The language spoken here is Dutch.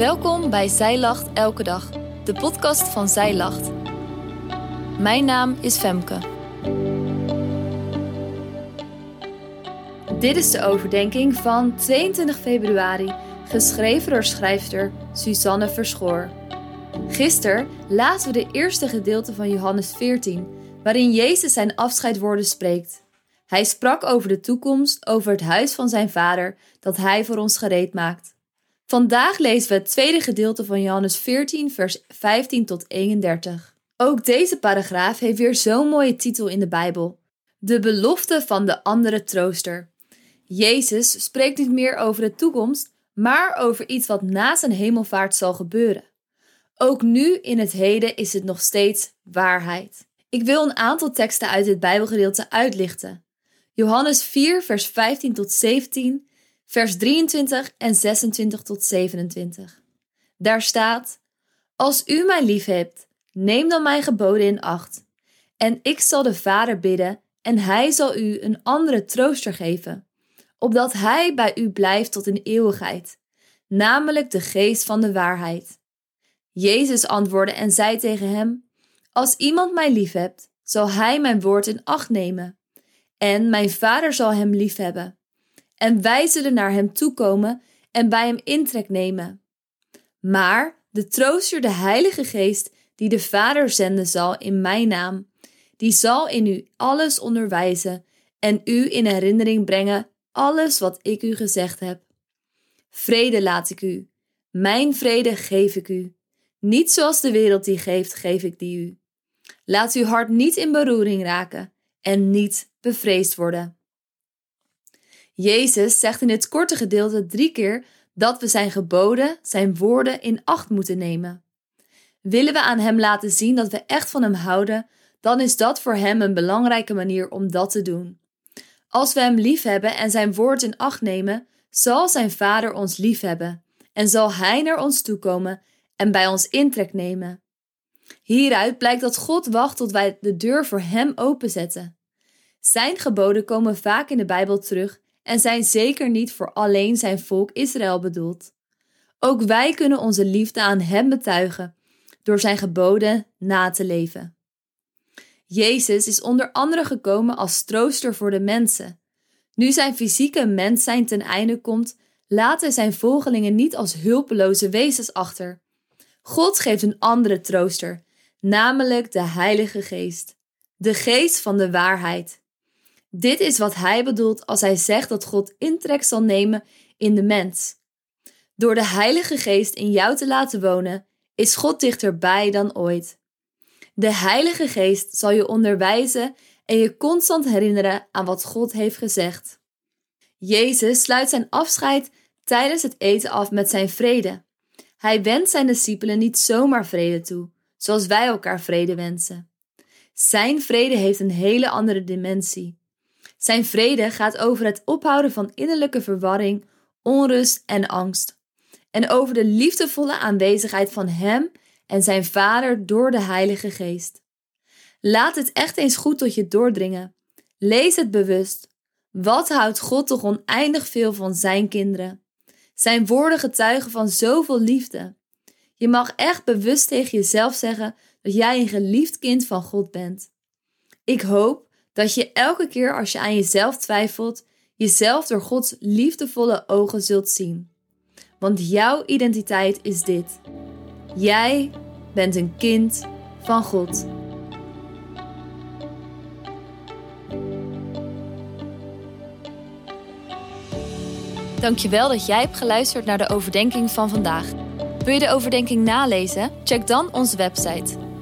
Welkom bij Zij Lacht Elke Dag, de podcast van Zij Lacht. Mijn naam is Femke. Dit is de overdenking van 22 februari, geschreven door schrijfster Suzanne Verschoor. Gisteren lazen we de eerste gedeelte van Johannes 14, waarin Jezus zijn afscheidwoorden spreekt. Hij sprak over de toekomst, over het huis van zijn vader dat hij voor ons gereed maakt. Vandaag lezen we het tweede gedeelte van Johannes 14, vers 15 tot 31. Ook deze paragraaf heeft weer zo'n mooie titel in de Bijbel: De belofte van de andere trooster. Jezus spreekt niet meer over de toekomst, maar over iets wat na zijn hemelvaart zal gebeuren. Ook nu in het heden is het nog steeds waarheid. Ik wil een aantal teksten uit dit Bijbelgedeelte uitlichten. Johannes 4, vers 15 tot 17, vers 23 en 26 tot 27. Daar staat: Als u mij lief hebt, neem dan mijn geboden in acht. En ik zal de Vader bidden, en hij zal u een andere trooster geven, opdat hij bij u blijft tot in eeuwigheid, namelijk de geest van de waarheid. Jezus antwoordde en zei tegen hem: Als iemand mij lief hebt, zal hij mijn woord in acht nemen. En mijn vader zal hem liefhebben. En wij zullen naar hem toekomen en bij hem intrek nemen. Maar de trooster, de Heilige Geest, die de Vader zenden zal in mijn naam, die zal in u alles onderwijzen en u in herinnering brengen alles wat ik u gezegd heb. Vrede laat ik u, mijn vrede geef ik u. Niet zoals de wereld die geeft, geef ik die u. Laat uw hart niet in beroering raken en niet bevreesd worden. Jezus zegt in het korte gedeelte drie keer dat we zijn geboden, zijn woorden in acht moeten nemen. Willen we aan Hem laten zien dat we echt van Hem houden, dan is dat voor Hem een belangrijke manier om dat te doen. Als we Hem liefhebben en Zijn woord in acht nemen, zal Zijn Vader ons liefhebben en zal Hij naar ons toekomen en bij ons intrek nemen. Hieruit blijkt dat God wacht tot wij de deur voor Hem openzetten. Zijn geboden komen vaak in de Bijbel terug en zijn zeker niet voor alleen zijn volk Israël bedoeld. Ook wij kunnen onze liefde aan Hem betuigen door Zijn geboden na te leven. Jezus is onder andere gekomen als trooster voor de mensen. Nu zijn fysieke mens zijn ten einde komt, laten zijn volgelingen niet als hulpeloze wezens achter. God geeft een andere trooster, namelijk de Heilige Geest, de geest van de waarheid. Dit is wat hij bedoelt als hij zegt dat God intrek zal nemen in de mens. Door de Heilige Geest in jou te laten wonen, is God dichterbij dan ooit. De Heilige Geest zal je onderwijzen en je constant herinneren aan wat God heeft gezegd. Jezus sluit zijn afscheid tijdens het eten af met zijn vrede. Hij wenst zijn discipelen niet zomaar vrede toe, zoals wij elkaar vrede wensen. Zijn vrede heeft een hele andere dimensie. Zijn vrede gaat over het ophouden van innerlijke verwarring, onrust en angst. En over de liefdevolle aanwezigheid van Hem en zijn Vader door de Heilige Geest. Laat het echt eens goed tot je doordringen. Lees het bewust. Wat houdt God toch oneindig veel van Zijn kinderen? Zijn woorden getuigen van zoveel liefde. Je mag echt bewust tegen jezelf zeggen dat jij een geliefd kind van God bent. Ik hoop dat je elke keer als je aan jezelf twijfelt, jezelf door Gods liefdevolle ogen zult zien. Want jouw identiteit is dit. Jij bent een kind van God. Dankjewel dat jij hebt geluisterd naar de overdenking van vandaag. Wil je de overdenking nalezen? Check dan onze website.